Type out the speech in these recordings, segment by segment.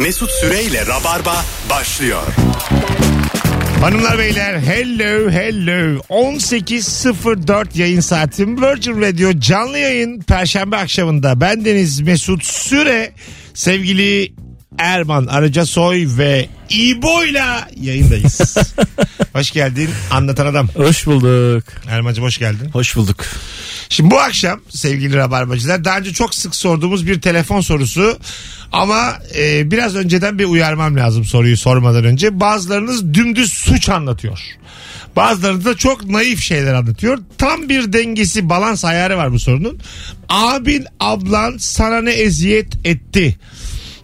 Mesut Süreyle Rabarba başlıyor. Hanımlar beyler hello hello. 18.04 yayın saatim. Virgin Radio canlı yayın Perşembe akşamında. Bendeniz Mesut Süre. Sevgili Erman Arıca Soy ve İbo'yla yayındayız. hoş geldin anlatan adam. Hoş bulduk. Erman'cığım hoş geldin. Hoş bulduk. Şimdi bu akşam sevgili Rabarbacılar daha önce çok sık sorduğumuz bir telefon sorusu ama e, biraz önceden bir uyarmam lazım soruyu sormadan önce. Bazılarınız dümdüz suç anlatıyor. Bazıları da çok naif şeyler anlatıyor. Tam bir dengesi, balans ayarı var bu sorunun. Abin, ablan sana ne eziyet etti?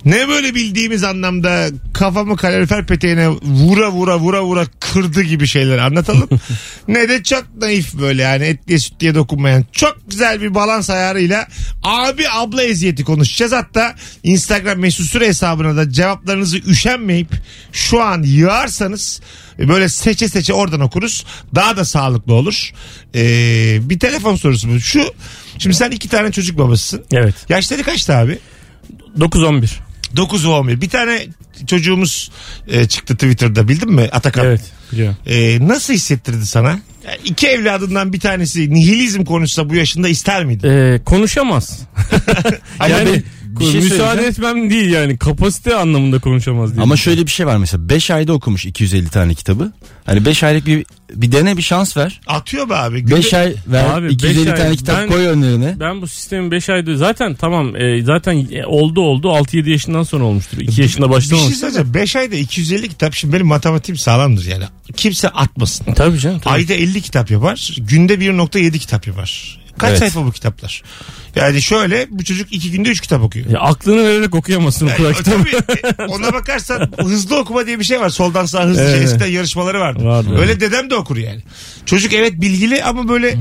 Ne böyle bildiğimiz anlamda kafamı kalorifer peteğine vura vura vura vura kırdı gibi şeyler anlatalım. ne de çok naif böyle yani etliye sütliye dokunmayan çok güzel bir balans ayarıyla abi abla eziyeti konuşacağız. Hatta Instagram mesut süre hesabına da cevaplarınızı üşenmeyip şu an yığarsanız böyle seçe seçe oradan okuruz. Daha da sağlıklı olur. Ee, bir telefon sorusu bu. Şu şimdi sen iki tane çocuk babasısın. Evet. Yaşları kaçtı abi? 9-11. 9 ve 11. Bir tane çocuğumuz e, çıktı Twitter'da bildin mi Atakan? Evet biliyorum. E, nasıl hissettirdi sana? Yani iki evladından bir tanesi nihilizm konuşsa bu yaşında ister miydin? Ee, konuşamaz. yani bir şey müsaade etmem değil yani kapasite anlamında konuşamaz diye. Ama şöyle bir şey var mesela 5 ayda okumuş 250 tane kitabı. Hani 5 aylık bir bir dene bir şans ver. Atıyor be abi. Günde- 5 ay ver Abi, 250 beş ay- tane kitap ben- koy önlerine. ben bu sistemi 5 ayda zaten tamam e, zaten oldu oldu 6-7 yaşından sonra olmuştur. 2 yaşında bir şey söyleyeceğim. 5 ayda 250 kitap. Şimdi benim matematiğim sağlamdır yani. Kimse atmasın. Tabii canım. Tabii. Ayda 50 kitap yapar. Günde 1.7 kitap yapar. Kaç Evet. sayfa bu kitaplar? Yani şöyle bu çocuk 2 günde 3 kitap okuyor. Ya aklını vererek okuyamazsın o kadar E, kitabı. e, ona bakarsan hızlı okuma diye bir şey var. Soldan sağa hızlı Evet. eskiden yarışmaları vardı. Vardı, Öyle dedem de okur yani. Çocuk evet bilgili ama böyle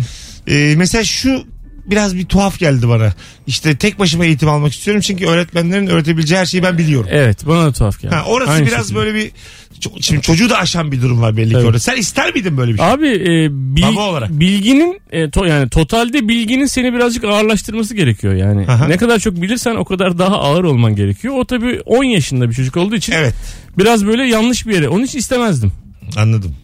e, mesela şu biraz bir tuhaf geldi bana. İşte tek başıma eğitim almak istiyorum çünkü öğretmenlerin öğretebileceği her şeyi ben biliyorum. Evet bana da tuhaf geldi. Ha, orası Aynı biraz şekilde. böyle bir şimdi çocuğu da aşan bir durum var belli ki Evet. orada. Sen ister miydin böyle bir şey? Abi e, bil- Baba olarak. bilginin e, to- yani totalde bilginin seni birazcık ağırlaştırması gerekiyor yani. Aha. Ne kadar çok bilirsen o kadar daha ağır olman gerekiyor. O tabii 10 yaşında bir çocuk olduğu için Evet biraz böyle yanlış bir yere. Onun için istemezdim. anladım.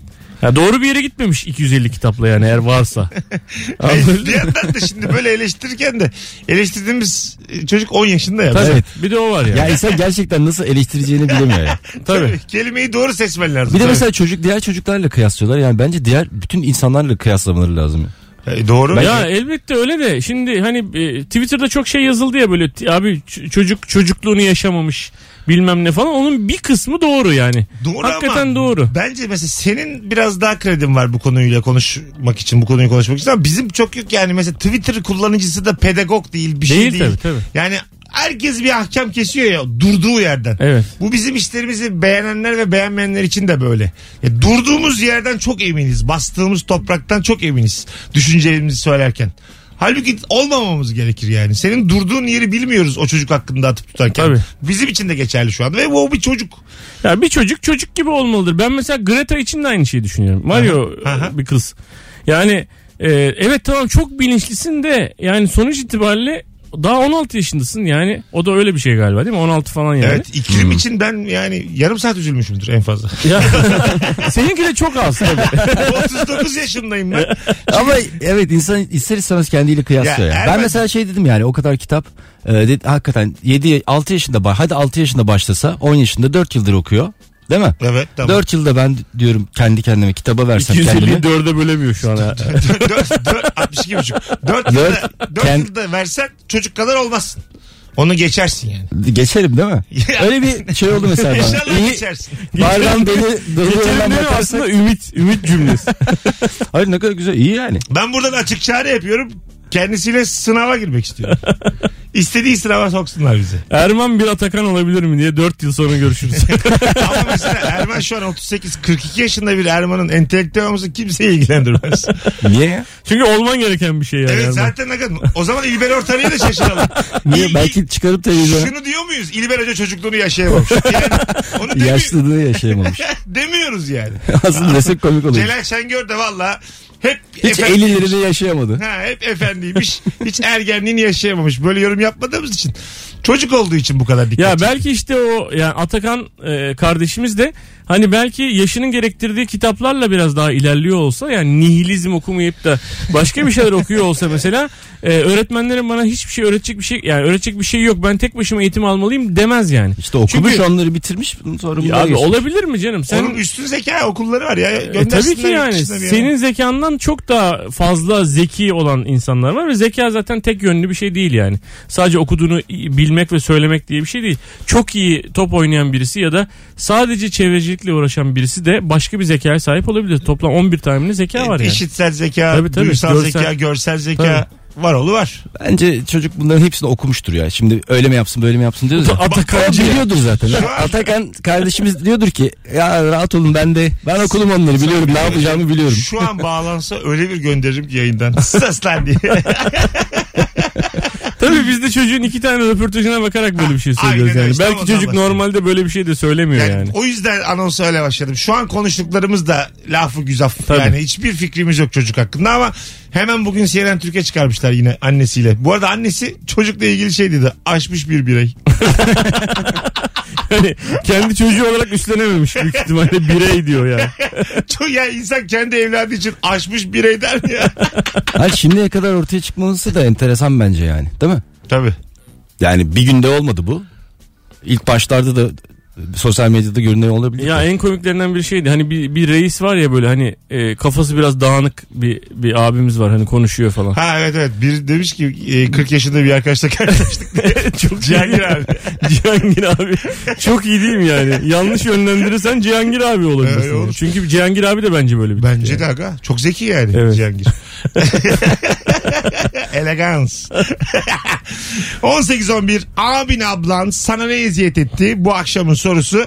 Ya doğru bir yere gitmemiş 250 kitapla yani eğer varsa. Anladın bir yandan da şimdi böyle eleştirirken de eleştirdiğimiz çocuk 10 yaşında ya. Tabii. Evet. Bir de o var yani. Ya insan gerçekten nasıl eleştireceğini bilemiyor ya. Tabii. Kelimeyi doğru seçmen lazım. Bir de Tabii. mesela çocuk diğer çocuklarla kıyaslıyorlar. Yani bence diğer bütün insanlarla kıyaslamaları lazım. E, doğru. Ya elbette öyle de şimdi hani e, Twitter'da çok şey yazıldı ya böyle t- abi ç- çocuk çocukluğunu yaşamamış bilmem ne falan onun bir kısmı doğru yani. Doğru Hakikaten ama doğru. Bence mesela senin biraz daha kredin var bu konuyla konuşmak için bu konuyu konuşmak için ama bizim çok yok yani mesela Twitter kullanıcısı da pedagog değil bir şey Değil değil. tabii, tabii. Yani herkes bir ahkam kesiyor ya durduğu yerden. Evet. Bu bizim işlerimizi beğenenler ve beğenmeyenler için de böyle. Ya durduğumuz yerden çok eminiz. Bastığımız topraktan çok eminiz. Düşüncelerimizi söylerken. Halbuki olmamamız gerekir yani. Senin durduğun yeri bilmiyoruz o çocuk hakkında atıp tutarken. Tabii. Bizim için de geçerli şu anda ve o bir çocuk. Ya bir çocuk çocuk gibi olmalıdır. Ben mesela Greta için de aynı şeyi düşünüyorum. Var ya bir kız. Yani e, evet tamam çok bilinçlisin de yani sonuç itibariyle daha 16 yaşındasın yani. O da öyle bir şey galiba değil mi? 16 falan yani. Evet iklim için ben yani yarım saat üzülmüşümdür en fazla. Ya, seninki de çok az tabii. 39 yaşındayım ben. Ama evet insan ister istemez kendiyle kıyaslıyor. Ya ya. Erman- Ben mesela şey dedim yani o kadar kitap e, dedi, hakikaten 7 6 yaşında hadi 6 yaşında başlasa 10 yaşında 4 yıldır okuyor. Değil mi? Evet tamam. 4 yılda ben diyorum kendi kendime kitaba versem 250'yi kendime. dörde bölemiyor şu an. ha. 4, 4, 62 buçuk. 4 Dört- yılda, 4 kend- yılda versen çocuk kadar olmazsın. Onu geçersin yani. Geçerim değil mi? Öyle bir şey oldu mesela bana. İnşallah İyi, geçersin. Bardağın beni dolu Geçelim yoldan değil mi? bakarsak. aslında ümit, ümit cümlesi. Hayır ne kadar güzel iyi yani. Ben buradan açık çağrı yapıyorum. Kendisiyle sınava girmek istiyorum. İstediği sınava soksunlar bizi. Erman bir Atakan olabilir mi diye 4 yıl sonra görüşürüz. Ama mesela Erman şu an 38-42 yaşında bir Erman'ın entelektüel olması kimseyi ilgilendirmez. Niye ya? Çünkü olman gereken bir şey yani. evet Erman. zaten ne kadar. O zaman İlber Ortaylı'yı da şaşıralım. Niye? İl- Belki çıkarıp televizyona Şunu diyor muyuz? İlber Hoca çocukluğunu yaşayamamış. Yani onu demi- yaşlılığı yaşayamamış. demiyoruz yani. Aslında desek komik olur. Celal Şengör de valla Hep Hiç. 50'lerini yaşayamadı. Ha, hep efendiymiş. Hiç ergenliğini yaşayamamış. Böyle yorum yapmadığımız için. Çocuk olduğu için bu kadar dikkat Ya belki işte o yani Atakan e, kardeşimiz de hani belki yaşının gerektirdiği kitaplarla biraz daha ilerliyor olsa yani nihilizm okumayıp da başka bir şeyler okuyor olsa mesela e, öğretmenlerin bana hiçbir şey öğretecek bir şey yani öğretecek bir şey yok ben tek başıma eğitim almalıyım demez yani. İşte okumuş Çünkü- onları bitirmiş sonra Ya abi geçmiş. olabilir mi canım? Sen Onun üstün zeka okulları var ya. E, tabii ki yani senin zekandan çok daha fazla zeki olan insanlar var ve zeka zaten tek yönlü bir şey değil yani. Sadece okuduğunu bilmek ve söylemek diye bir şey değil. Çok iyi top oynayan birisi ya da sadece çevrecilikle uğraşan birisi de başka bir zekaya sahip olabilir. Toplam 11 tane zeka var yani. İşitsel zeka, Tabii, tabii. duysal Görsel. zeka, görsel zeka var oğlu var. Bence çocuk bunların hepsini okumuştur ya. Şimdi öyle mi yapsın böyle mi yapsın diyoruz ya. Atakancı. O biliyordur zaten. Atakan kardeşimiz diyordur ki ya rahat olun ben de ben okulum onları biliyorum ne yapacağımı biliyorum. Şu an bağlansa öyle bir gönderirim ki yayından. Sus lan diye. Tabii biz de çocuğun iki tane röportajına bakarak böyle bir şey söylüyoruz Aynen öyle. yani. İşte Belki ondan çocuk bahsediyorum. normalde böyle bir şey de söylemiyor Yani, yani. O yüzden anonsu öyle başladım. Şu an konuştuklarımız da lafı güzel. Tabii. Yani hiçbir fikrimiz yok çocuk hakkında ama hemen bugün CNN Türkiye çıkarmışlar yine annesiyle. Bu arada annesi çocukla ilgili şey dedi. Aşmış bir birey. Hani kendi çocuğu olarak üstlenememiş büyük ihtimalle birey diyor yani. Çok ya insan kendi evladı için aşmış birey der mi ya? Hani şimdiye kadar ortaya çıkması da enteresan bence yani değil mi? Tabii. Yani bir günde olmadı bu. İlk başlarda da sosyal medyada görünen olabilir. Ya en komiklerinden bir şeydi. Hani bir, bir reis var ya böyle hani e, kafası biraz dağınık bir bir abimiz var hani konuşuyor falan. Ha evet evet. Bir demiş ki e, 40 yaşında bir arkadaşla karşılaştık diye. Çok Cihangir abi. Cihangir abi çok iyi değil mi yani? Yanlış yönlendirirsen Cihangir abi olabilirsin. Olur. Çünkü Cihangir abi de bence böyle bir Bence yani. de aga. Çok zeki yani Evet. Cihangir. Elegans. 18-11 abin ablan sana ne eziyet etti? Bu akşamın sorusu.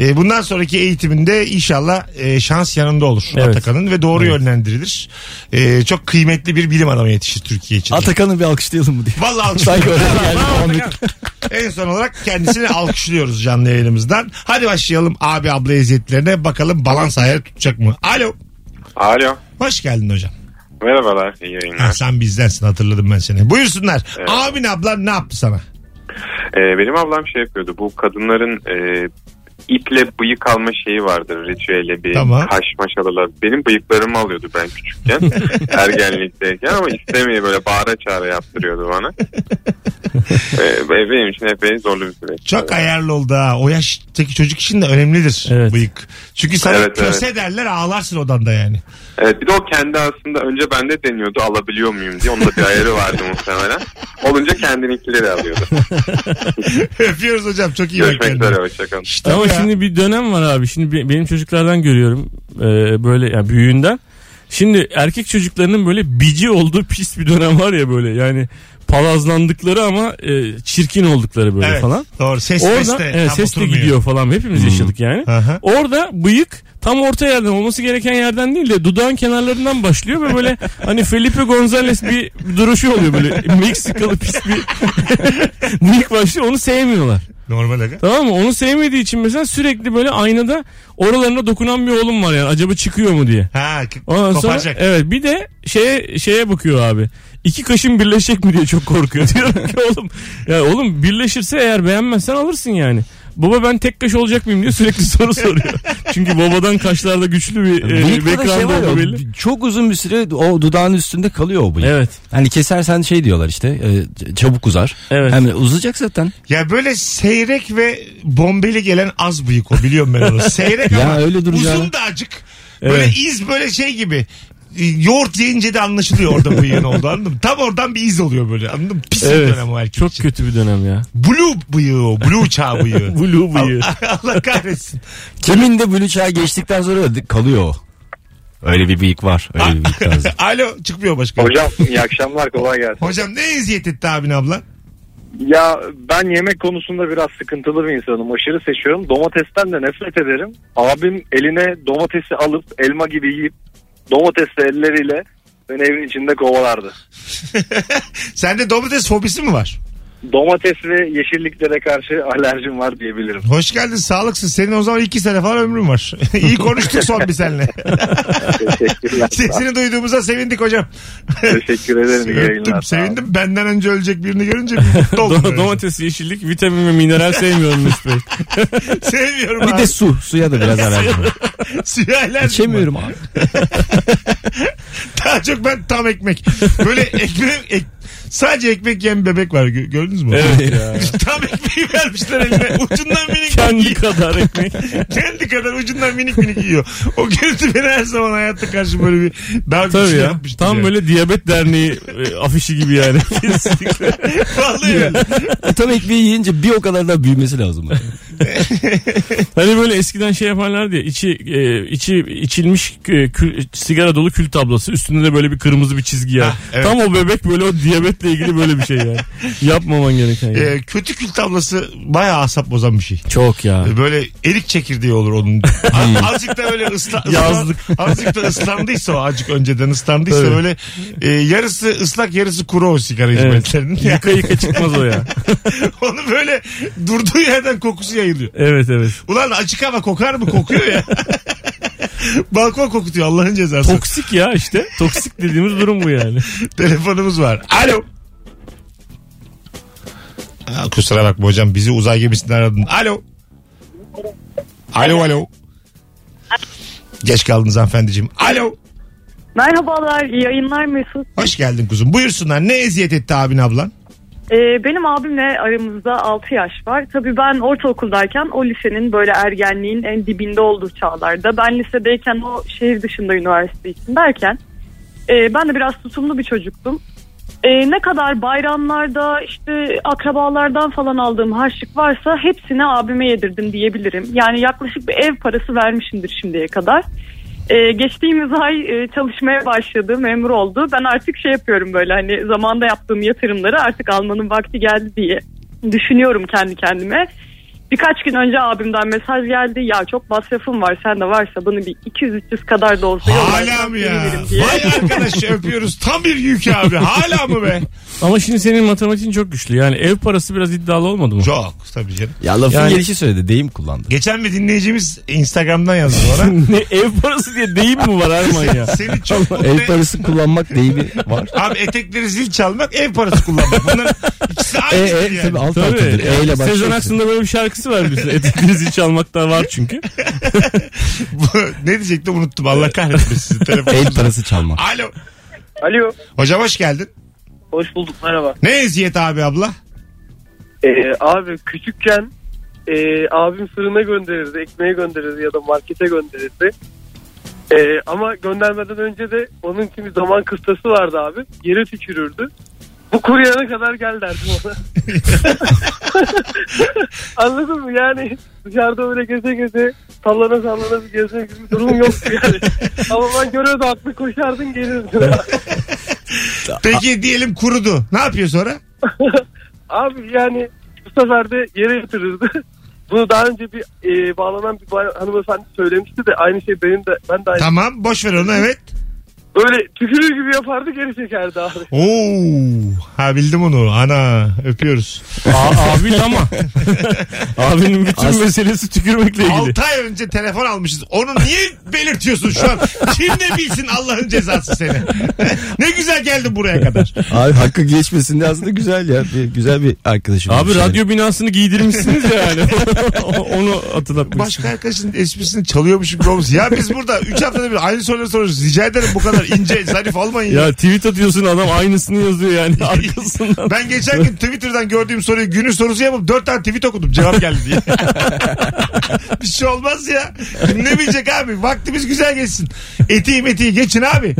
E, bundan sonraki eğitiminde inşallah e, şans yanında olur Evet. Atakan'ın ve doğru yönlendirilir. E, çok kıymetli bir bilim adamı yetişir Türkiye için. Atakan'ı bir alkışlayalım mı diye. Vallahi Sanki öyle alkışlıyoruz. geldi. Bravo Ahmet. Atakan. en son olarak kendisini alkışlıyoruz canlı yayınımızdan. Hadi başlayalım abi abla eziyetlerine bakalım balans ayarı tutacak mı? Alo. Alo. Hoş geldin hocam. Merhabalar. iyi Ha, yayınlar. sen bizdensin hatırladım ben seni. Buyursunlar. Evet. Abin ablan ne yaptı sana? Ee, benim ablam şey yapıyordu. Bu kadınların e, iple bıyık alma şeyi vardır. Ritüeli bir Tamam. kaş. Benim bıyıklarımı alıyordu ben küçükken. ergenlikteyken ama istemeye böyle bağıra çağıra yaptırıyordu bana. ee, benim için epey zorlu bir süreç. Çok ayarlı oldu ha. O yaştaki çocuk için de önemlidir Evet. bıyık. Çünkü sana Evet, köse derler ağlarsın odanda yani. Evet bir de o kendi aslında önce bende deniyordu alabiliyor muyum diye. Onun da bir ayarı vardı muhtemelen. Olunca kendininkileri alıyordu. Öpüyoruz hocam çok iyi bak Görüşmek üzere hoşçakalın. İşte Ama. Şimdi bir dönem var abi. Şimdi be- benim çocuklardan görüyorum e, böyle yani büyüğünden. Şimdi erkek çocuklarının böyle bici olduğu pis bir dönem var ya böyle yani palazlandıkları ama e, çirkin oldukları böyle Evet, falan. Doğru. Ses ses Orada de evet, ses de oturmuyor. gidiyor falan hepimiz yaşadık yani. Aha. Orada bıyık tam orta yerden olması gereken yerden değil de dudağın kenarlarından başlıyor ve böyle hani Felipe Gonzalez bir, bir duruşu oluyor böyle Meksikalı pis bir bıyık başlıyor onu sevmiyorlar. Normal aga. Tamam mı? Onu sevmediği için mesela sürekli böyle aynada oralarına dokunan bir oğlum var yani acaba çıkıyor mu diye. Ha Ondan sonra koparacak. evet bir de şeye şeye bakıyor abi. İki kaşın birleşecek mi diye çok korkuyor. Diyorum ki oğlum ya oğlum birleşirse eğer beğenmezsen alırsın yani. Baba ben tek kaş olacak mıyım diye sürekli soru soruyor. Çünkü babadan kaşlarda güçlü bir e, background şey var ya, belli. çok uzun bir süre o dudağın üstünde kalıyor o bıyık. Evet. Hani kesersen şey diyorlar işte e, çabuk uzar. Evet. Hem uzayacak zaten. Ya böyle seyrek ve bombeli gelen az bıyık o biliyorum ben onu. Seyrek Ya ama öyle duracağını. uzun da acık. Böyle Evet. iz böyle şey gibi. E, Yoğurt yiyince de anlaşılıyor orada bıyığın oldu anladın mı? Tam oradan bir iz oluyor böyle anladın mı? Pis bir Evet. dönem o erkek Çok için. kötü bir dönem ya. Blue bıyığı o. Blue çağ bıyığı. Blue bıyığı. Allah, Allah kahretsin. Kimin de blue çağı geçtikten sonra kalıyor o. Öyle bir bıyık var. Öyle bir bıyık lazım. Alo çıkmıyor başka. Hocam iyi akşamlar kolay gelsin. Hocam ne eziyet etti abin abla? Ya ben yemek konusunda biraz sıkıntılı bir insanım. Aşırı seçiyorum. Domatesten de nefret ederim. Abim eline domatesi alıp elma gibi yiyip domatesli elleriyle beni evin içinde kovalardı. Sende domates fobisi mi var? Domates ve yeşilliklere karşı alerjim var diyebilirim. Hoş geldin sağlıksız. Senin o zaman iki sene falan ömrün var. İyi konuştuk son bir seninle. Teşekkürler. Sesini duyduğumuza sevindik hocam. Teşekkür ederim. Olun. sevindim. Benden önce ölecek birini görünce bir mutlu oldum. Do- böyle. domates, yeşillik, vitamin ve mineral sevmiyorum Mesut Bey. Sevmiyorum Bir abi. de su. Suya da biraz alerjim var. Suya alerjim var. İçemiyorum abi. Daha çok ben tam ekmek. Böyle ekmek ek- sadece ekmek yiyen bebek var. Gö- Gördünüz mü? Evet ya. tam ekmeği vermişler eline. Ucundan minik Kendi minik kadar ekmek. Kendi kadar ucundan minik minik yiyor. O görüntü beni her zaman hayatta karşı böyle bir daha Tabii güçlü ya. yapmıştır Tam ya. böyle diyabet derneği e, afişi gibi yani. Vallahi öyle. Tam ekmeği yiyince bir o kadar daha büyümesi lazım. Hani böyle eskiden şey yaparlar diye içi e, içi içilmiş e, kül- sigara dolu kül tablası üstünde de böyle bir kırmızı bir çizgi ya. Ha, evet. Tam o bebek böyle o diyabetle ilgili böyle bir şey yani. Yapmaman gereken. yani. Ee, kötü kül tablası bayağı asap bozan bir şey. Çok ya. Böyle erik çekirdeği olur onun. Az- azıcık da öyle ısla, Yazlık. azıcık da ıslandıysa o azıcık önceden ıslandıysa Tabii. böyle e, yarısı ıslak yarısı kuru o sigara hizmetlerinin. Yani Yıka yıka çıkmaz o ya. onu böyle durduğu yerden kokusu yayılıyor. Evet evet. Ulan açık hava kokar mı? Kokuyor ya. Balkon kokutuyor Allah'ın cezası. Toksik ya işte. Toksik dediğimiz durum bu yani. Telefonumuz var. Alo. Aa, kusura bakma hocam bizi uzay gemisinden aradın. Alo. Alo alo. Geç kaldınız hanımefendiciğim. Alo. Merhabalar, iyi yayınlar Mesut. Hoş geldin kuzum. Buyursunlar. Ne eziyet etti abin ablan? Ee, benim abimle aramızda 6 yaş var. Tabii ben ortaokuldayken o lisenin böyle ergenliğin en dibinde olduğu çağlarda. Ben lisedeyken o şehir dışında üniversite için derken e, ben de biraz tutumlu bir çocuktum. E, ne kadar bayramlarda işte akrabalardan falan aldığım harçlık varsa hepsini abime yedirdim diyebilirim. Yani yaklaşık bir ev parası vermişimdir şimdiye kadar. Ee, geçtiğimiz ay e, çalışmaya başladı, memur oldu. Ben artık şey yapıyorum böyle hani zamanda yaptığım yatırımları artık almanın vakti geldi diye düşünüyorum kendi kendime. Birkaç gün önce abimden mesaj geldi. Ya çok masrafım var sende varsa bunu bir 200-300 kadar da olsa Hala mı ya? Vay arkadaş öpüyoruz. Tam bir yük abi. Hala mı be? Ama şimdi senin matematiğin çok güçlü. Yani ev parası biraz iddialı olmadı mı? Çok tabii canım. Ya lafın Yani- gelişi söyledi. Deyim kullandı. Geçen bir dinleyicimiz Instagram'dan yazdı bana. ne ev parası diye deyim mi var Erman ya? Seni çok mutlu Ev parası kullanmak deyimi var. Abi etekleri zil çalmak ev parası kullanmak. Bunların ikisi E, aynı e, yani. tabii alt Tabii. altıdır. E ile Sezen başlıyor. Aksu'nun da böyle bir şarkısı var biliyorsun. Etekinizi çalmakta var çünkü. Bu- ne diyecektim unuttum. Allah kahretmesin sizi. Telefonunuz El parası çalmak. Alo. Alo. Hocam hoş geldin. Hoş bulduk merhaba. Ne eziyet abi abla? Ee, abi küçükken e, abim fırına gönderirdi, ekmeğe gönderirdi ya da markete gönderirdi. Ee, ama göndermeden önce de onun bir zaman kıstası vardı abi. Yere tükürürdü. Bu kuruyana kadar gel derdim ona. Anladın mı? Yani dışarıda öyle geze geze sallana sallana bir gezme gibi bir durum yoktu yani. ama ben görüyordu aklı koşardın gelirdin. Peki diyelim kurudu. Ne yapıyor sonra? Abi yani bu sefer de yere yatırırdı. Bunu daha önce bir e, bağlanan bir bay- hanımefendi söylemişti de aynı şey benim de ben de aynı. Tamam boş ver onu evet. Böyle tükürür gibi yapardı geri çekerdi abi. Oo, ha bildim onu. Ana öpüyoruz. A- abi ama. Abinin bütün As- meselesi tükürmekle ilgili. 6 ay önce telefon almışız. Onu niye belirtiyorsun şu an? Kim ne bilsin Allah'ın cezası seni. ne güzel geldin buraya kadar. Abi hakkı geçmesin de aslında güzel ya. Bir, güzel bir arkadaşım. Abi Yani. radyo binasını giydirmişsiniz ya yani. Onu hatırlatmak Başka arkadaşın esprisini çalıyormuş gibi olmuş. Ya biz burada 3 haftada bir aynı soruları soruyoruz. Rica ederim bu kadar ince zarif olmayın ya. Ya tweet atıyorsun adam aynısını yazıyor yani arkasından. Ben geçen gün Twitter'dan gördüğüm soruyu günün sorusu yapıp 4 tane tweet okudum cevap geldi diye. bir şey olmaz ya. Ne bilecek abi? Vaktimiz güzel geçsin. Etiği metiği geçin abi.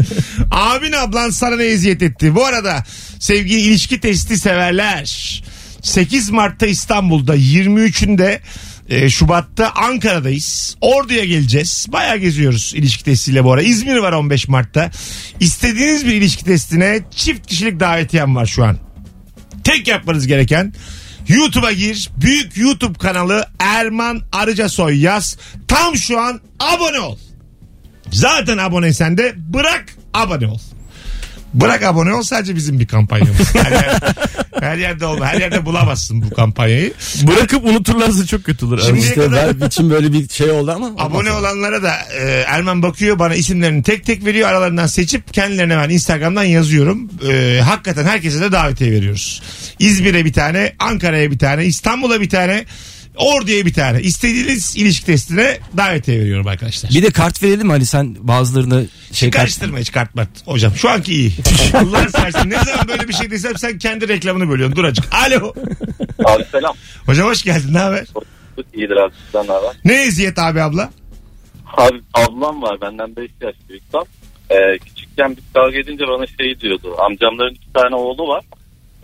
Abin ablan sana ne eziyet etti? Bu arada sevgili ilişki testi severler. 8 Mart'ta İstanbul'da 23'ünde e, Şubat'ta Ankara'dayız. Ordu'ya geleceğiz. Bayağı geziyoruz ilişki testiyle bu ara. İzmir var 15 Mart'ta. İstediğiniz bir ilişki testine çift kişilik davetiyem var şu an. Tek yapmanız gereken YouTube'a gir. Büyük YouTube kanalı Erman Arıcasoy yaz. Tam şu an abone ol. Zaten aboneysen de bırak abone ol. Bırak abone ol sadece bizim bir kampanyamız. Yani Her yerde olma. Her yerde bulamazsın bu kampanyayı. Bırakıp unuturlarsa çok kötü olur. Şimdi- abi. İşte ver için böyle bir şey oldu ama. Abone olanlara da e, Erman bakıyor bana isimlerini tek tek veriyor aralarından seçip kendilerine ben Instagram'dan yazıyorum. E, hakikaten herkese de davetiye veriyoruz. İzmir'e bir tane, Ankara'ya bir tane, İstanbul'a bir tane, Ordu'ya bir tane. İstediğiniz ilişki testine davetiye veriyorum arkadaşlar. Bir de kart verelim Ali sen bazılarını şey kart... Karıştırma hiç kartmat. Hocam şu anki iyi. Allah'ın sersin. Ne zaman böyle bir şey desem sen kendi reklamını bölüyorsun. Dur acık. Alo. Abi selam. Hocam hoş geldin. Ne haber? İyidir abi sizden ne haber? Ne eziyet abi abla? Abi ablam var benden 5 yaş büyük tam. Ee, küçükken biz kavga edince bana şey diyordu. Amcamların iki tane oğlu var.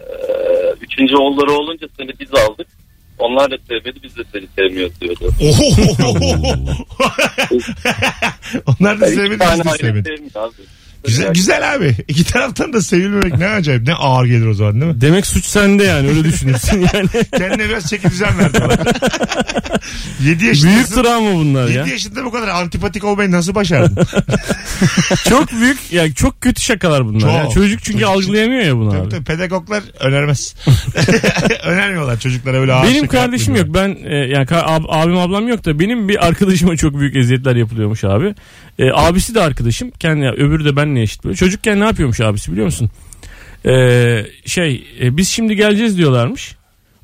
Ee, üçüncü oğulları olunca seni biz aldık. Onlar da sevmedi biz de seni sevmiyoruz diyordu. Onlar da sevmedi biz de sevmedi. sevmiyor abi. Güzel, güzel abi. İki taraftan da sevilmemek ne acayip. Ne ağır gelir o zaman değil mi? Demek suç sende yani öyle düşünürsün yani. Kendine biraz çeki düzen verdi bana. 7 Büyük yaşındasın. travma bunlar 7 ya. yaşında bu kadar antipatik olmayı nasıl başardın? Çok büyük yani çok kötü şakalar bunlar. ya. Çok. Çocuk çünkü Çocuk- algılayamıyor ya bunu Tabii abi. tabii, pedagoglar önermez. Önermiyorlar çocuklara öyle ağır Benim şaka kardeşim yok. yapmayın. Ben e, yani ka- ab- abim ablam yok da benim bir arkadaşıma çok büyük eziyetler yapılıyormuş abi. E, abisi de arkadaşım. Kendi öbürü de benle eşit böyle. Çocukken ne yapıyormuş abisi biliyor musun? E, şey e, biz şimdi geleceğiz diyorlarmış.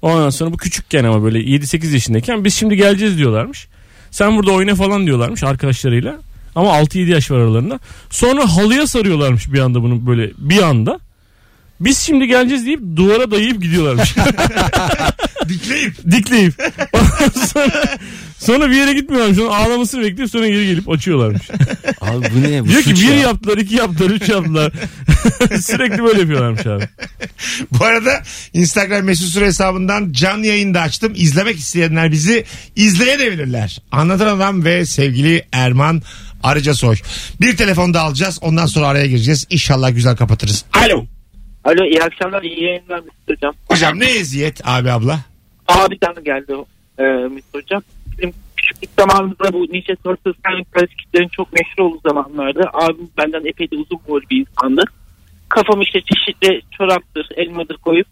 Ondan sonra bu küçükken ama böyle 7-8 yaşındayken biz şimdi geleceğiz diyorlarmış. Sen burada oyna falan diyorlarmış arkadaşlarıyla. Ama 6-7 yaş var aralarında. Sonra halıya sarıyorlarmış bir anda bunu böyle bir anda. Biz şimdi geleceğiz deyip duvara dayayıp gidiyorlarmış. Dikleyip. Dikleyip. Sonra, sonra bir yere gitmiyorlarmış. Sonra ağlamasını bekleyip sonra geri gelip açıyorlarmış. Abi bu ne? Bu Diyor ki suç bir ya. yaptılar, iki yaptılar, üç yaptılar. Sürekli böyle yapıyorlarmış abi. Bu arada Instagram mesut süre hesabından canlı yayında açtım. İzlemek isteyenler bizi izleyebilirler. Anlatan Adam ve sevgili Erman Arıca Soy. Bir telefon da alacağız. Ondan sonra araya gireceğiz. İnşallah güzel kapatırız. Alo. Alo iyi akşamlar iyi yayınlar Mesut Hocam. Hocam ne eziyet abi abla? Abi tane geldi e, Mesut Hocam. Bizim küçüklük zamanımızda bu nice sorsuz klasiklerin çok meşhur olduğu zamanlarda abim benden epey de uzun boylu bir insandı. Kafam işte çeşitli çoraptır, elmadır koyup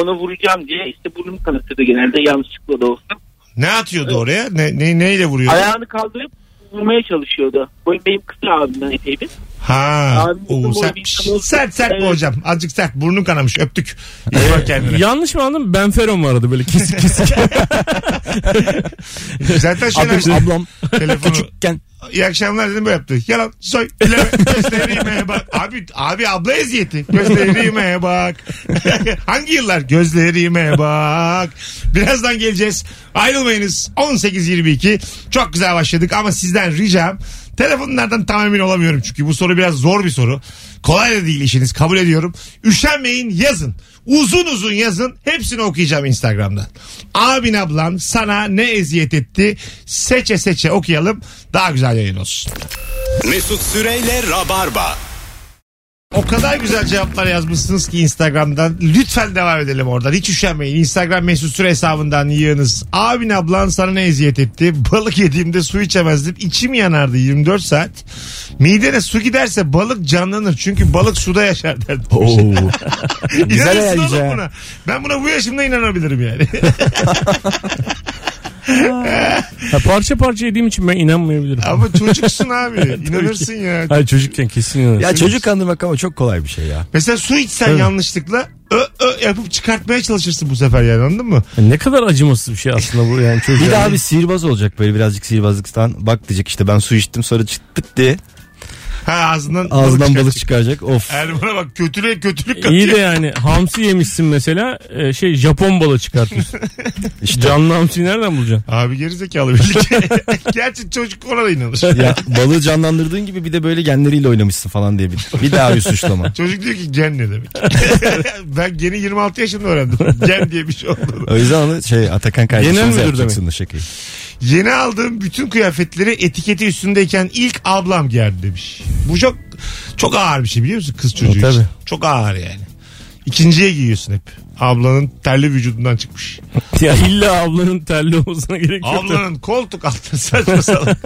onu vuracağım diye işte burnumu kanatırdı genelde yanlışlıkla da olsa. Ne atıyordu oraya? Ne, ne, neyle vuruyordu? Ayağını kaldırıp vurmaya çalışıyordu. Boyum benim kısa abimden epey bir. Ha. Abi, Oo, bizim sert, sert Evet. hocam? Azıcık sert. Burnun kanamış. Öptük. İyi bak kendine. Yanlış mı anladım? Benfero mu aradı böyle kesik kesik? Zaten şöyle Ablam, ablam telefonu. küçükken İyi akşamlar dedim böyle yaptı. Yalan soy bileme gözlerime bak. Abi, abi abla eziyeti. Gözlerime bak. Hangi yıllar? Gözlerime bak. Birazdan geleceğiz. Ayrılmayınız. 18.22. Çok güzel başladık ama sizden ricam Telefonlardan tam emin olamıyorum çünkü bu soru biraz zor bir soru. Kolay da değil işiniz kabul ediyorum. Üşenmeyin yazın. Uzun uzun yazın. Hepsini okuyacağım Instagram'dan. Abin ablan sana ne eziyet etti? Seçe seçe okuyalım. Daha güzel yayın olsun. Mesut Süreyle Rabarba. O kadar güzel cevaplar yazmışsınız ki Instagram'dan. Lütfen devam edelim oradan. Hiç üşenmeyin. Instagram mesut süre hesabından yığınız. Abin ablan sana ne eziyet etti? Balık yediğimde su içemezdim. İçim yanardı 24 saat. Midene su giderse balık canlanır. Çünkü balık suda yaşar derdim. Oo. İnanırsın Güzel oğlum ha. buna. Ben buna bu yaşımda inanabilirim yani. Ha, parça parça yediğim için ben inanmayabilirim. Ama çocuksun abi. İnanırsın ya. Hayır çocukken kesin inanırsın. Ya çocuk kandırmak ama çok kolay bir şey ya. Mesela su içsen yanlışlıkla ö ö yapıp çıkartmaya çalışırsın bu sefer yani anladın mı? Ya Ne kadar acımasız bir şey aslında bu yani çocuk. Bir de abi sihirbaz olacak böyle birazcık sihirbazlıktan. Bak diyecek işte ben su içtim sonra çıktık diye. Ha ağzından, Ağzından balık çıkaracak. Of. Erman'a bak kötülüğe kötülük katıyor. İyi de yani hamsi yemişsin mesela e, şey Japon balığı çıkartıyorsun. İşte Canlı hamsiyi nereden bulacaksın? Abi gerizekalı belli ki. Gerçi çocuk ona da inanır. ya balığı canlandırdığın gibi bir de böyle genleriyle oynamışsın falan diye bir, bir daha bir suçlama. Çocuk diyor ki gen ne demek. ben geni 26 yaşında öğrendim. Gen diye bir şey olduğunu. O yüzden onu şey Atakan Genel kardeşimize müdür yapacaksın o şakayı. Yeni aldığım bütün kıyafetleri etiketi üstündeyken ilk ablam giyerdi demiş. Bu çok çok ağır bir şey biliyor musun kız çocuğu E, tabii. için. Çok ağır yani. İkinciye giyiyorsun hep. Ablanın terli vücudundan çıkmış. ya illa ablanın terli olmasına gerek yok. da. Ablanın koltuk altına saçma salak.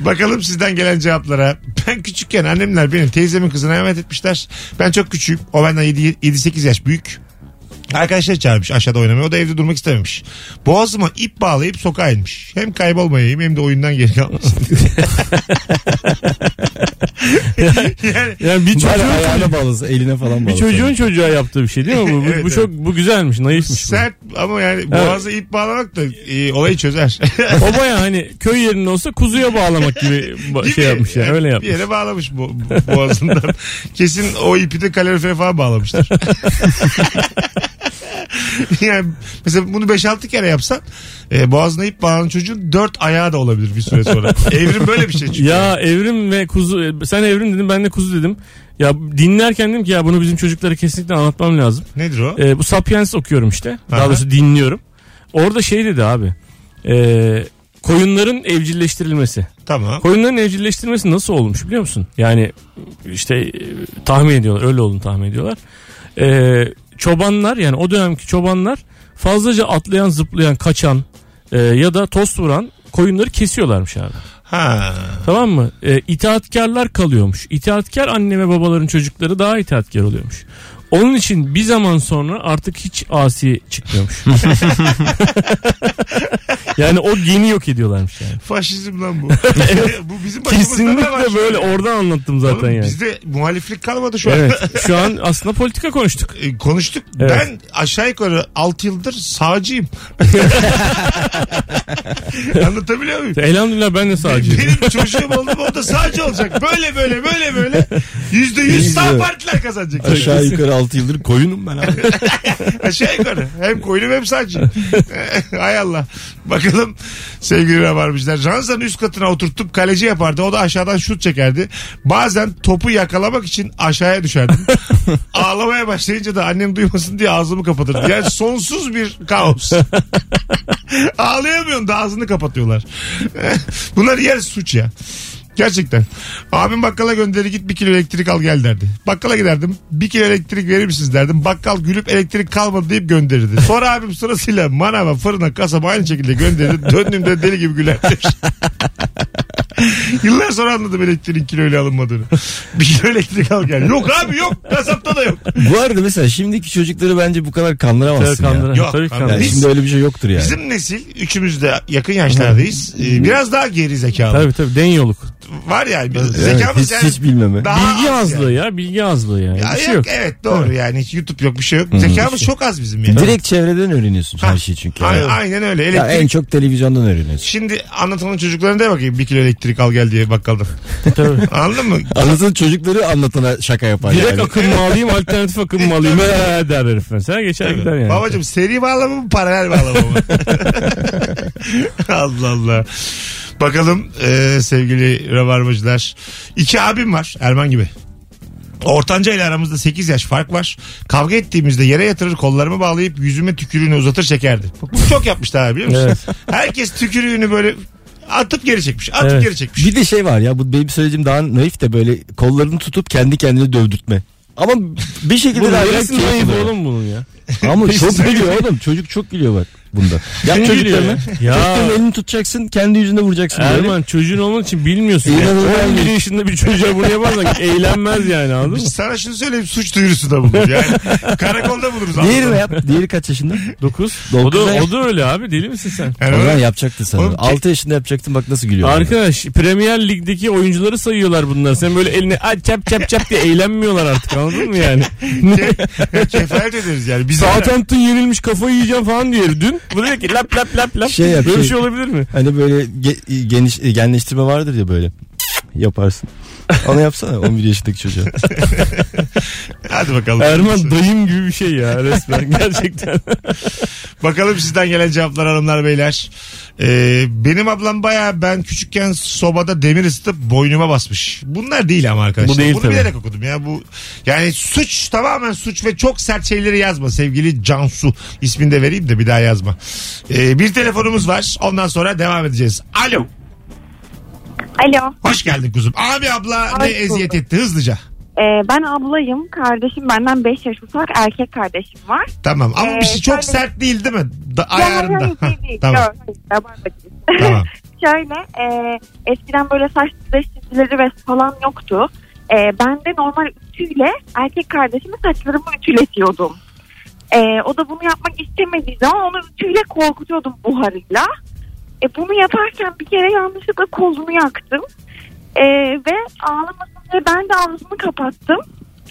Bakalım sizden gelen cevaplara. Ben küçükken annemler benim teyzemin kızına emanet etmişler. Ben çok küçüğüm. O benden 7-8 yaş büyük. Arkadaşlar çağırmış aşağıda oynamaya. O da evde durmak istememiş. Boğazıma ip bağlayıp sokağa inmiş. Hem kaybolmayayım hem de oyundan geri kalmasın. yani Yani bir çocuğun, ayağına bağlasın eline falan bir bağlasın. çocuğun çocuğa yaptığı bir şey değil mi bu? Bu, Evet, bu evet. çok bu güzelmiş, naifmiş bu. sert ama yani boğaza ip bağlamak da e, olayı çözer. O baya hani köy yerinde olsa kuzuya bağlamak gibi Değil şey yapmış yani, Yani öyle Bir yapmış. yere bağlamış bu, bu- boğazından. Kesin o ipi de kalorifere falan bağlamışlar. yani mesela bunu 5-6 kere yapsan e, boğazına ip bağlanan çocuğun 4 ayağı da olabilir bir süre sonra. Evrim böyle bir şey çünkü. Ya evrim ve kuzu sen evrim dedim ben de kuzu dedim. Ya dinlerken dedim ki ya bunu bizim çocuklara kesinlikle anlatmam lazım. Nedir o? Ee, bu Sapiens okuyorum işte. Daha Aha. doğrusu dinliyorum. Orada şey dedi abi. Ee, koyunların evcilleştirilmesi. tamam. Koyunların evcilleştirilmesi nasıl olmuş biliyor musun? Yani işte e, tahmin ediyorlar. Öyle olduğunu tahmin ediyorlar. Ee, çobanlar yani o dönemki çobanlar fazlaca atlayan, zıplayan, kaçan e, ya da tost vuran koyunları kesiyorlarmış abi. Ha. Tamam mı? Ee, itaatkarlar kalıyormuş. İtaatkar anne ve babaların çocukları daha itaatkar oluyormuş. Onun için bir zaman sonra artık hiç asi çıkmıyormuş. yani o geni yok ediyorlarmış yani. Faşizm lan bu. bu bizim? Kesinlikle böyle oradan anlattım zaten Oğlum yani. Bizde muhaliflik kalmadı şu an. Evet. Şu an aslında politika konuştuk. E, konuştuk. Evet. Ben aşağı yukarı 6 yıldır sağcıyım. Anlatabiliyor muyum? Elhamdülillah ben de sağcıyım. Benim çocuğum oldu mu o da sağcı olacak. Böyle böyle böyle böyle. Yüzde yüz sağ partiler kazanacak. Aşağı yukarı 6 yıldır koyunum ben abi. Aşağı yukarı. Hem koyunum hem sağcı. Hay Allah. Bakalım sevgili rabarbacılar. Ranzanın üst katına oturtup kaleci yapardı. O da aşağıdan şut çekerdi. Bazen topu yakalamak için aşağıya düşerdim. Ağlamaya başlayınca da annem duymasın diye ağzımı kapatırdı. Yani sonsuz bir kaos. Ağlayamıyorsun da ağzını kapatıyorlar. Bunlar yer suç ya. Gerçekten. Abim bakkala gönderi git bir kilo elektrik al gel derdi. Bakkala giderdim. Bir kilo elektrik verir misiniz derdim. Bakkal gülüp elektrik kalmadı deyip gönderirdi. Sonra abim sırasıyla manava, fırına, kasaba aynı şekilde gönderirdi. Döndüğümde deli gibi gülerdi. Yıllar sonra anladım elektriğin kiloyla alınmadığını. Bir kilo elektrik al gel. Yok abi yok. Kasapta da yok. Bu arada mesela şimdiki çocukları bence bu kadar kandıramazsın ya. Kandıra- Yok, Tabii kandıra- Yani Biz- şimdi öyle bir şey yoktur yani. Bizim nesil üçümüz de yakın yaşlardayız. Ee, biraz daha geri zekalı. Tabii tabii den yoluk. Var yani. Evet, Zekamız hiç, yani hiç bilmeme. daha Bilgi az azlığı yani. ya bilgi azlığı yani. Ya bir şey yok, yok. Evet doğru yani hiç YouTube yok bir şey yok. Zekamız çok az bizim yani. Direkt çevreden öğreniyorsun her şeyi çünkü. A- Yani. Aynen öyle. Ya Elektrik. en çok televizyondan öğreniyorsun. Şimdi anlatanın çocuklarına de bakayım bir kilo elektrik al gel diye bakkaldan. Tabii. Anladın mı? Anlatan çocukları anlatana şaka yapar Direkt yani. akım mı alayım alternatif akım mı alayım Ee, der herif mesela geçer gider yani. Babacım seri bağlama mı paralel bağlama mı? Allah Allah. Bakalım e, sevgili rabarbacılar. İki abim var Erman gibi. Ortanca ile aramızda 8 yaş fark var. Kavga ettiğimizde yere yatırır kollarımı bağlayıp yüzüme tükürüğünü uzatır çekerdi. Bunu çok yapmışlar abi biliyor musun? Evet. Herkes tükürüğünü böyle atıp geri çekmiş. Atıp Evet. geri çekmiş. Bir de şey var ya bu benim söylediğim daha naif de böyle kollarını tutup kendi kendine dövdürtme. Ama bir şekilde Bu acayip neresi keyif naif oğlum bunun ya? Ama çok söylemiyor. gülüyor oğlum. Çocuk çok gülüyor bak bunda. Yap Kim gülüyor ya? Çocukların elini tutacaksın kendi yüzüne vuracaksın. böyle. Erman çocuğun olmak için bilmiyorsun. ya. İnanılmaz 11 bir- yaşında bir çocuğa bunu yaparsan eğlenmez yani anladın mı? Sana şunu söyleyeyim suç duyurusunda bulunur. Yani karakolda buluruz. Diğeri mı? yap. Diğeri kaç yaşında? 9. Dokuz O da, o da öyle abi deli misin sen? Yani o zaman öyle- yapacaktı sana. Oğlum, 6 yaşında yapacaktın bak nasıl gülüyor. Arkadaş Premier Lig'deki oyuncuları sayıyorlar bunlar. Sen böyle eline "Ay, çap çap çap diye eğlenmiyorlar artık anladın mı yani? Ke- kefalet ederiz yani. Biz Southampton yenilmiş kafayı yiyeceğim falan diyor dün. Bu diyor ki lap lap lap lap. Şey yap, Böyle şey- şey olabilir mi? Hani böyle ge- geniş, genleştirme vardır ya böyle. Yaparsın. Onu yapsana 11 yaşındaki çocuğa. Hadi bakalım. Erman dayım gibi bir şey ya resmen gerçekten. Bakalım sizden gelen cevaplar hanımlar beyler. Ee, benim ablam baya ben küçükken sobada demir ısıtıp boynuma basmış. Bunlar değil ama arkadaşlar. Bu değil Bunu tabii. bilerek okudum ya. Bu yani suç tamamen suç ve çok sert şeyleri yazma sevgili Cansu. İsmini de vereyim de bir daha yazma. Ee, bir telefonumuz var. Ondan sonra devam edeceğiz. Alo. Alo. Hoş geldin kuzum. Abi abla Hoş ne eziyet bulduk. etti hızlıca. Ee, ben ablayım. Kardeşim benden 5 yaş ufak. Erkek kardeşim var. Tamam ama Ee, bir şey çok şöyle- sert değil değil mi? Da, Ya, hayır, ayarında. hayır, Ha, değil, değil. tamam. Yok, hayır. Tamam. Şöyle e, eskiden böyle saç düzleş çizgileri ve falan yoktu. E, ben de normal ütüyle erkek kardeşime saçlarımı ütületiyordum. E, o da bunu yapmak istemediği zaman onu ütüyle korkutuyordum buharıyla. E, bunu yaparken bir kere yanlışlıkla kolunu yaktım. E, ve ağlamasın diye ben de ağzını kapattım.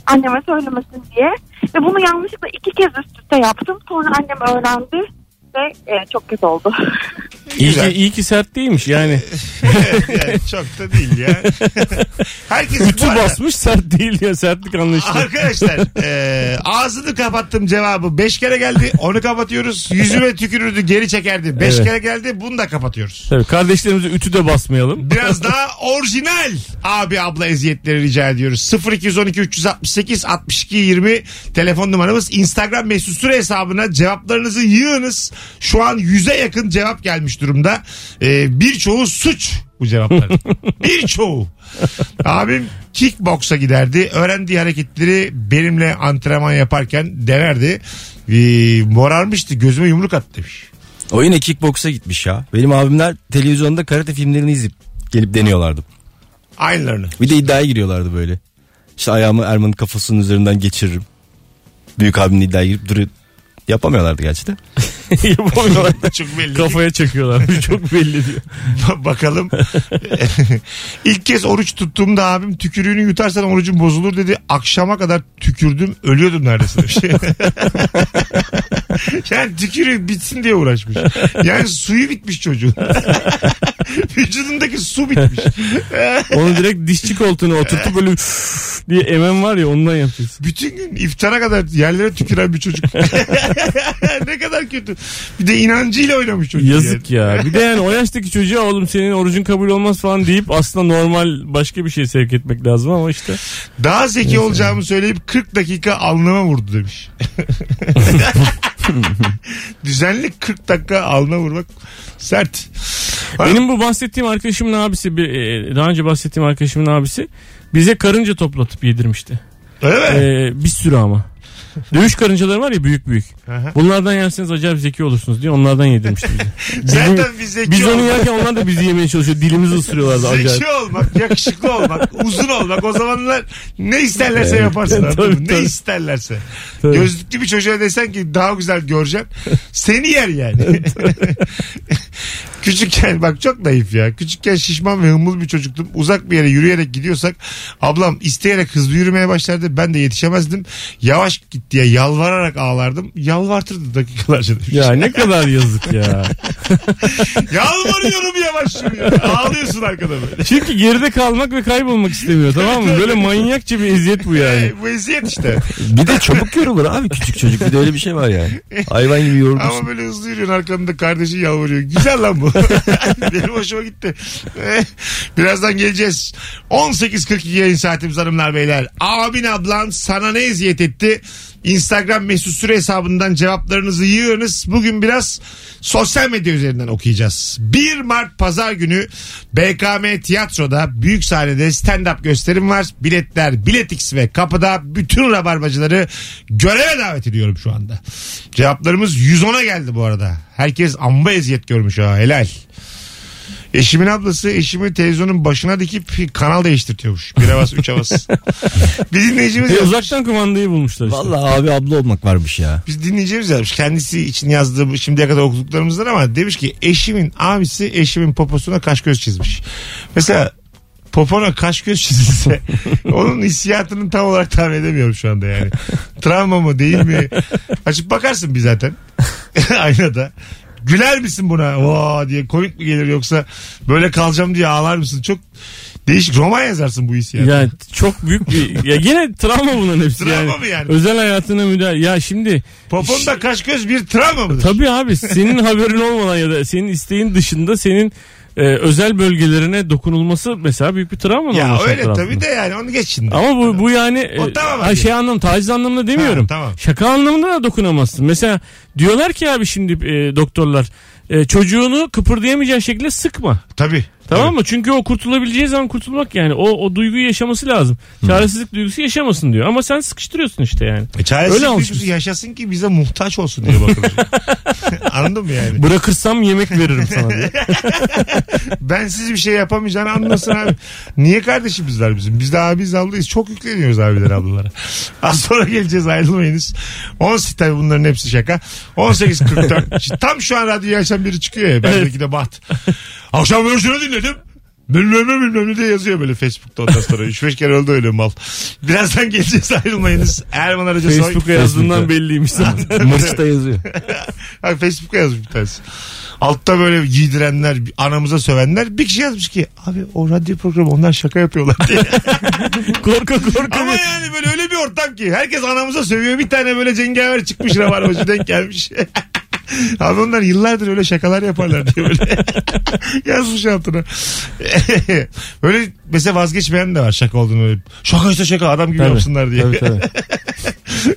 Anneme söylemesin diye. Ve bunu yanlışlıkla iki kez üst üste yaptım. Sonra annem öğrendi ve e, çok kötü oldu. İyi Güzel. ki, iyi ki sert değilmiş yani. yani çok da değil ya. Herkes arada- basmış sert değil ya sertlik anlayışlı. Arkadaşlar e, ağzını kapattım cevabı 5 kere geldi onu kapatıyoruz yüzüme tükürürdü geri çekerdi 5 Evet. kere geldi bunu da kapatıyoruz. Tabii kardeşlerimize ütü de basmayalım. Biraz daha orijinal abi abla eziyetleri rica ediyoruz. 0212 368 62 20 telefon numaramız. Instagram mesut süre hesabına cevaplarınızı yığınız. Şu an 100'e yakın cevap gelmiş durumda. Ee, birçoğu suç bu cevaplar. birçoğu. Abim kickboksa giderdi. Öğrendiği hareketleri benimle antrenman yaparken denerdi. Ee, morarmıştı gözüme yumruk attı demiş. O yine kickboksa gitmiş ya. Benim abimler televizyonda karate filmlerini izleyip gelip deniyorlardı. Aynılarını. Bir de iddiaya giriyorlardı böyle. İşte ayağımı Erman'ın kafasının üzerinden geçiririm. Büyük abimin iddiaya girip duruyor. Yapamıyorlardı gerçi de. Yapamıyorlar. Çok belli. Kafaya çakıyorlar. Çok belli diyor. Ba- Bakalım. İlk kez oruç tuttuğumda abim tükürüğünü yutarsan orucun bozulur dedi. Akşama kadar tükürdüm ölüyordum neredeyse demiş. yani tükürüğü bitsin diye uğraşmış. Yani suyu bitmiş çocuğun. Vücudundaki su bitmiş. Onu direkt dişçi koltuğuna oturtup böyle diye emen var ya ondan yapacaksın. Bütün gün iftara kadar yerlere tüküren bir çocuk. ne kadar kötü. Bir de inancıyla oynamış çocuk. Yazık ya. Bir de yani o yaştaki çocuğa oğlum senin orucun kabul olmaz falan deyip aslında normal başka bir şey sevk etmek lazım ama işte. Daha zeki olacağımı söyleyip 40 dakika alnıma vurdu demiş. Düzenli 40 dakika alnına vurmak sert. Benim bu bahsettiğim arkadaşımın abisi bir, e, daha önce bahsettiğim arkadaşımın abisi bize karınca toplatıp yedirmişti. Öyle mi? Ee, bir sürü ama. Dövüş karıncaları var ya büyük büyük. Bunlardan yerseniz acayip zeki olursunuz diye onlardan yedirmişti bize. Zaten biz zeki Biz onu olmak, yerken onlar da bizi yemeye çalışıyor. Dilimizi ısırıyorlardı acayip. zeki olmak, yakışıklı olmak, uzun olmak o zamanlar ne isterlerse yaparsın. Tabii, anladın tabii. Ne isterlerse. Tabii. Gözlüklü bir çocuğa desen ki daha güzel göreceksin. Seni yer yani. Küçükken bak çok naif ya. Küçükken şişman ve hımbıl bir çocuktum. Uzak bir yere yürüyerek gidiyorsak ablam isteyerek hızlı yürümeye başlardı. Ben de yetişemezdim. Yavaş git diye yalvararak ağlardım. Yalvartırdı dakikalarca demiş. Ya ne kadar yazık ya. Yalvarıyorum yavaş yürüyor. Ağlıyorsun arkada böyle. Çünkü geride kalmak ve kaybolmak istemiyor tamam mı? Böyle manyakça bir eziyet bu yani. E, bu eziyet işte. Bir de çabuk yorulur abi küçük çocuk. Bir de öyle bir şey var yani. Hayvan gibi yorulursun. Ama böyle hızlı yürüyorsun arkamda kardeşin yalvarıyor. Güzel lan bu. Benim hoşuma gitti. Birazdan geleceğiz. 18.42 yayın saatimiz hanımlar beyler. Abin ablan sana ne eziyet etti? Instagram mesut süre hesabından cevaplarınızı yığınız. Bugün biraz sosyal medya üzerinden okuyacağız. 1 Mart pazar günü BKM Tiyatro'da büyük sahnede stand-up gösterim var. Biletler Biletix ve kapıda bütün rabarbacıları göreve davet ediyorum şu anda. Cevaplarımız 110'a geldi bu arada. Herkes amba eziyet görmüş ha helal. Eşimin ablası eşimi televizyonun başına dikip kanal değiştirtiyormuş. Bir havas, üç havas. bir dinleyicimiz E, yazmış. uzaktan kumandayı bulmuşlar işte. Vallahi abi abla olmak varmış ya. Biz dinleyicimiz yazmış. Kendisi için yazdığım şimdiye kadar okuduklarımızdan ama demiş ki eşimin abisi eşimin poposuna kaş göz çizmiş. Mesela popona kaş göz çizilse onun hissiyatını tam olarak tahmin edemiyorum şu anda yani. Travma mı değil mi? Açıp bakarsın bir zaten. Aynada. Güler misin buna? Oo diye komik mi gelir yoksa böyle kalacağım diye ağlar mısın? Çok değişik roman yazarsın bu hissiyatı. Yani çok büyük bir ya gene travma bunların hepsi Travma yani. mı yani? Özel hayatına müdahale. Ya şimdi Poponda kaş göz bir travma mıdır? tabii abi senin haberin olmadan ya da senin isteğin dışında senin e, özel bölgelerine dokunulması mesela büyük bir travma Ya öyle tabii de yani onu geç şimdi. Ama bu bu yani O e, tamam abi. şey anlam taciz anlamında demiyorum. Ha, tamam. Şaka anlamında da dokunamazsın. Mesela diyorlar ki abi şimdi e, doktorlar e, çocuğunu kıpırdayamayacağı şekilde sıkma. Tabii. Tamam tabii. mı? Çünkü o kurtulabileceği zaman kurtulmak yani. O, o duyguyu yaşaması lazım. Çaresizlik duygusu yaşamasın diyor. Ama sen sıkıştırıyorsun işte yani. E, çaresizlik Öyle duygusu alışmış. yaşasın ki bize muhtaç olsun diye bakılır. Anladın mı yani? Bırakırsam yemek veririm sana diye. Bensiz bir şey yapamayacağını anlasın abi. Niye kardeşimizler bizim? Biz de abiyiz ablayız. Çok yükleniyoruz abiler ablalara. Az sonra geleceğiz ayrılmayınız. 18 tabii bunların hepsi şaka. 18.44. Şimdi Tam şu an radyoyu açan biri çıkıyor ya. Bendeki de Baht. Akşam ben şunu dinledim. Bilmem ne bilmem ne diye yazıyor böyle Facebook'ta ondan sonra. 3-5 kere oldu öyle mal. Birazdan geleceğiz ayrılmayınız. Erman Arıca Soy. Facebook'a yazdığından belliymiş zaten. Mırçta yazıyor. Ha, Facebook'a yazmış bir tanesi. Altta böyle giydirenler, anamıza sövenler. Bir kişi yazmış ki abi o radyo programı onlar şaka yapıyorlar diye. korka korka. Ama yani böyle öyle bir ortam ki herkes anamıza sövüyor. Bir tane böyle cengaver çıkmış rabarbacı denk gelmiş. Abi onlar yıllardır öyle şakalar yaparlar diye böyle yazmış altına. böyle mesela vazgeçmeyen de var şaka olduğunu öyle. Şaka işte şaka adam gibi Tabii, yapsınlar diye. tabii, tabii.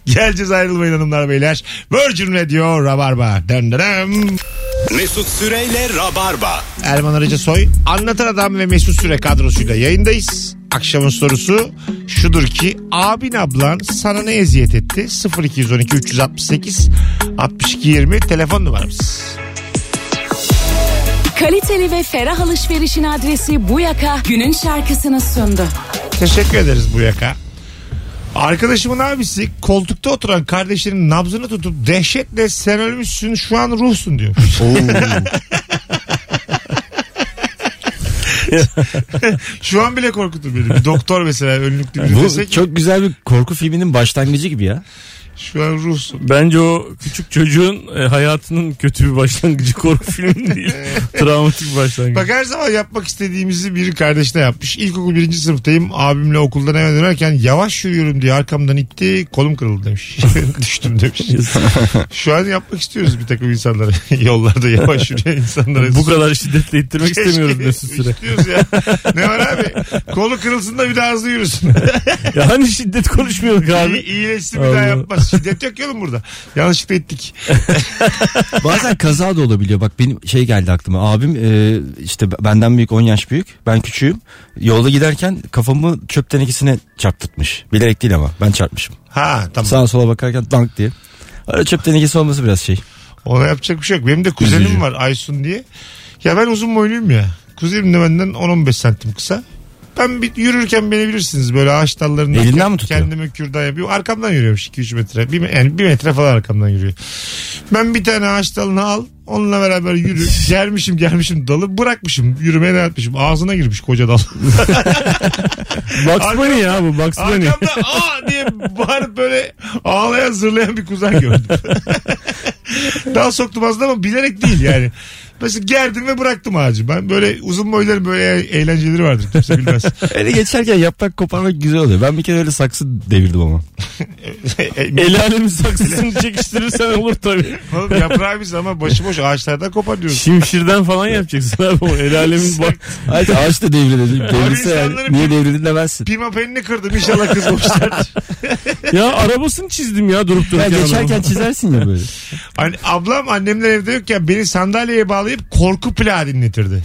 Geleceğiz ayrılmayın hanımlar beyler. Virgin Radio Rabarba. Dön dön. Mesut Süreyle Rabarba. Erman Arıca Soy. Anlatan Adam ve Mesut Süre kadrosuyla yayındayız. Akşamın sorusu şudur ki abin ablan sana ne eziyet etti? 0212 368 62 20 telefon numaramız. Kaliteli ve ferah alışverişin adresi bu yaka günün şarkısını sundu. Teşekkür ederiz bu yaka. Arkadaşımın abisi koltukta oturan kardeşinin nabzını tutup dehşetle sen ölmüşsün şu an ruhsun diyor. şu an bile korkutur beni. Bir doktor mesela önlüklü biri Bu dese ki çok güzel bir korku filminin başlangıcı gibi ya. Şu an ruhsun. Bence o küçük çocuğun e, hayatının kötü bir başlangıcı korku filmi değil. Travmatik bir başlangıç. Bak her zaman yapmak istediğimizi bir kardeşine yapmış. İlkokul birinci sınıftayım. Abimle okuldan eve dönerken yavaş yürüyorum diye arkamdan itti. Kolum kırıldı demiş. Düştüm demiş. Şu an yapmak istiyoruz bir takım insanlara. Yollarda yavaş yürüyen insanlara. Bu kadar şiddetle ittirmek istemiyoruz Mesut Süre. İstiyoruz ya. Ne var abi? Kolu kırılsın da bir daha hızlı yürüsün. Ya hani şiddet konuşmuyorduk İyi, abi. iyileşsin bir daha yapmaz. Şiddet yok yolun burada. Yanlışlıkla ettik. Bazen kaza da olabiliyor. Bak benim şey geldi aklıma. Abim e, işte benden büyük 10 yaş büyük. Ben küçüğüm. Yolda giderken kafamı çöp tenekesine çarptırtmış. Bilerek değil ama ben çarpmışım. Ha tamam. Sağa sola bakarken dank diye. Öyle çöp tenekesi olması biraz şey. Ona yapacak bir şey yok. Benim de kuzenim Üzücü. var Aysun diye. Ya ben uzun boyluyum ya. Kuzenim de benden 10-15 santim kısa. Ben bir yürürken beni bilirsiniz böyle ağaç dallarından Elinden mi tutuyor? kendime kürdan yapıyorum. Arkamdan yürüyormuş 2-3 metre. Bir, yani bir metre falan arkamdan yürüyor. Ben bir tane ağaç dalını al onunla beraber yürü. Germişim germişim dalı bırakmışım. Yürümeye ne yapmışım. Ağzına girmiş koca dal. Bugs Bunny ya bu Bugs Bunny. Arkamda aa diye bağırıp böyle ağlayan zırlayan bir kuzen gördüm. Daha soktum aslında ama bilerek değil yani. Mesela gerdim ve bıraktım ağacı. Ben böyle uzun boyların böyle eğlenceleri vardır kimse bilmez. Öyle geçerken yaprak koparmak güzel oluyor. Ben bir kere öyle saksı devirdim ama. El alemin saksısını çekiştirirsen olur tabii. Oğlum yaprağı biz ama başıboş ağaçlardan kopar diyoruz. Şimşirden falan yapacaksın abi o el alemin bak. Hayır ağaç da devrildi. Devrilse yani. Niye devrildi demezsin. Pima penini kırdım inşallah kızmamışlardır. Ya arabasını çizdim ya durup Ya dururken. geçerken adamın. çizersin ya böyle. Hani ablam annemler evde yokken beni sandalyeye bağlayıp korku plağı dinletirdi.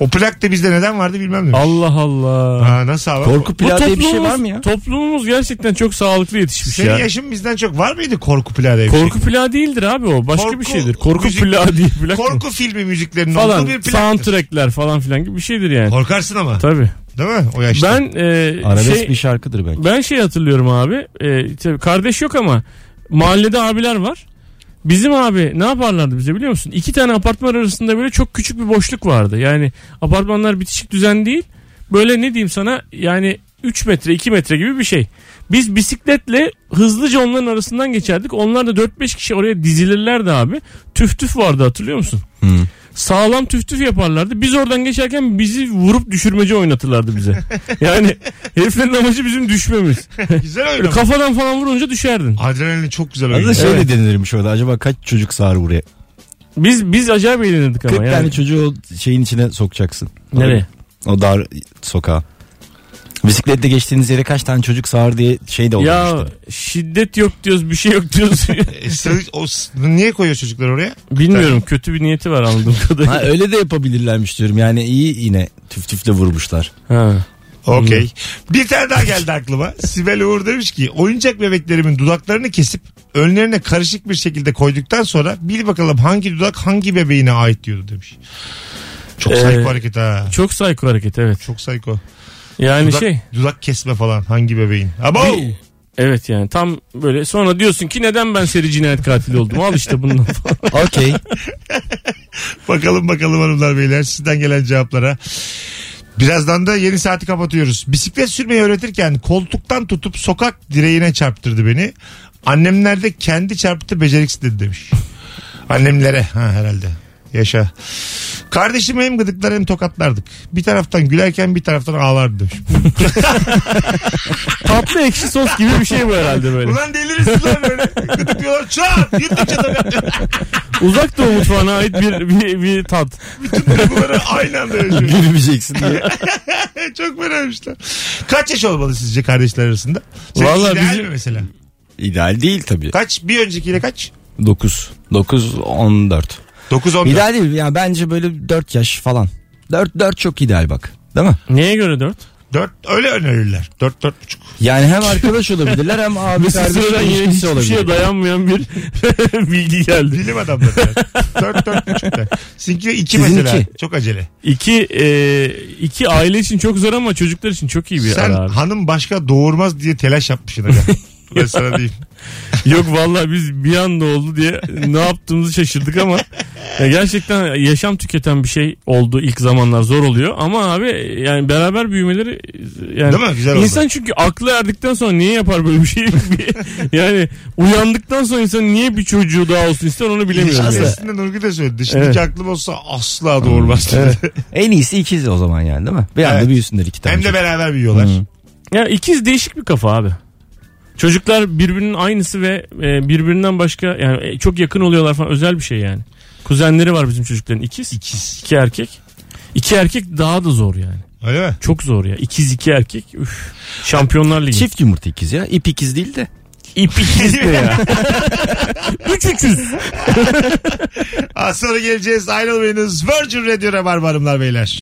O plak da bizde neden vardı bilmem demiş. Allah Allah. Ha, nasıl abi? Korku Bu plağı diye bir şey toplumumuz- var mı ya? Toplumumuz gerçekten çok sağlıklı yetişmiş Senin ya. yaşın bizden çok var mıydı korku plağı diye bir şey? Korku plağı değildir abi o. Başka Korku bir şeydir. Korku müzik- plağı değil. Plak mı? Korku filmi müziklerinin falan. olduğu bir plaktır. Soundtrackler falan filan gibi bir şeydir yani. Korkarsın ama. Tabii. Değil mi? O yaşta. Ben e, Arabesk şey bir şarkıdır belki. ben şey hatırlıyorum abi. E, tabii kardeş yok ama mahallede abiler var. Bizim abi ne yaparlardı bize biliyor musun? İki tane apartman arasında böyle çok küçük bir boşluk vardı. Yani apartmanlar bitişik düzen değil. Böyle ne diyeyim sana yani 3 metre 2 metre gibi bir şey. Biz bisikletle hızlıca onların arasından geçerdik. Onlar da 4-5 kişi oraya dizilirlerdi abi. Tüf tüf vardı hatırlıyor musun? Hmm. Sağlam tüf tüf yaparlardı. Biz oradan geçerken bizi vurup düşürmece oynatırlardı bize. Yani heriflerin amacı bizim düşmemiz. güzel oyun kafadan falan vurunca düşerdin. Adrenalin çok güzel oyun. Aslında şöyle Evet. denilirmiş orada. Acaba kaç çocuk sığar buraya? Biz biz acayip eğlenirdik 40 ama yani. tane çocuğu o şeyin içine sokacaksın. Nereye? O dar sokağa. Bisikletle geçtiğiniz yere kaç tane çocuk sığar diye şey de Ya olmuş. şiddet yok diyoruz bir şey yok diyoruz. E, o, niye koyuyor çocuklar oraya? Bilmiyorum kötü bir niyeti var anladığım kadarıyla. Ha öyle de yapabilirlermiş diyorum. Yani iyi yine tüf tüfle vurmuşlar. Ha. Okey. Bir tane daha geldi aklıma. Sibel Uğur demiş ki oyuncak bebeklerimin dudaklarını kesip önlerine karışık bir şekilde koyduktan sonra bil bakalım hangi dudak hangi bebeğine ait diyordu demiş. Çok Ee, psycho hareket ha. Çok psycho hareket evet. Çok psycho. Yani dudak, şey. dudak kesme falan hangi bebeğin? Abo! Bir- Evet yani tam böyle sonra diyorsun ki neden ben seri cinayet katili oldum al işte bundan. Okey. Bakalım bakalım hanımlar beyler sizden gelen cevaplara. Birazdan da yeni saati kapatıyoruz. Bisiklet sürmeyi öğretirken koltuktan tutup sokak direğine çarptırdı beni. Annemler de kendi çarptı beceriksiz dedi demiş. Annemlere ha herhalde. Yaşa. Kardeşimi hem gıdıklar hem tokatlardık. Bir taraftan gülerken bir taraftan ağlardı demiş. Tatlı ekşi sos gibi bir şey bu herhalde böyle. Ulan delirirsin lan böyle. Gıdıklıyorlar çat. Tokat. Uzak Doğu mutfağına ait bir, bir, bir tat. Bunları aynı anda yaşıyor. Gülmeyeceksin diye. Çok merakmışlar. Kaç yaş olmalı sizce kardeşler arasında? Senin Vallahi ideal bizim- mi mesela? İdeal değil tabii. Kaç? Bir öncekiyle kaç? 9. 9 14. 9-14. İdeal değil yani bence böyle 4 yaş falan. 4 4 çok ideal bak. Değil mi? Neye göre dört? 4 öyle önerirler. 4 4 buçuk. Yani hem arkadaş olabilirler hem abi kardeş ilişkisi hiçbir olabilir. şeye dayanmayan bir bilgi geldi. Bilim adamları. 4 4 buçuklar. Sizinki 2 Sizin mesela. iki. Çok acele. İki, e, iki aile için çok zor ama çocuklar için çok iyi bir Sen ara abi. hanım başka doğurmaz diye telaş yapmışsın. Aga. ben sana diyeyim. Yok vallahi biz bir anda oldu diye ne yaptığımızı şaşırdık ama ya gerçekten yaşam tüketen bir şey oldu ilk zamanlar zor oluyor ama abi yani beraber büyümeleri yani Değil mi? Güzel oldu. insan çünkü aklı erdikten sonra niye yapar böyle bir şey yani uyandıktan sonra insan niye bir çocuğu daha olsun ister onu bilemiyorum. İlişki yani. Nurgül de söyledi. Şimdiki Evet. aklım olsa asla doğurmaz. En iyisi ikiz o zaman yani değil mi? Bir anda Evet. büyüsünler iki tane. Hem de beraber büyüyorlar. Hı. Ya ikiz değişik bir kafa abi. Çocuklar birbirinin aynısı ve e, birbirinden başka yani e, çok yakın oluyorlar falan özel bir şey yani. Kuzenleri var bizim çocukların ikiz. İkiz. İki erkek. İki erkek daha da zor yani. Öyle mi? Çok zor ya. İkiz iki erkek. Üf. Şampiyonlar Ligi. Çift yumurta ikiz ya. İp ikiz değil de. İp ikiz ne ya? Üç üçüz. Az sonra geleceğiz. Ayrılmayınız. Virgin Radio Rabarba hanımlar beyler.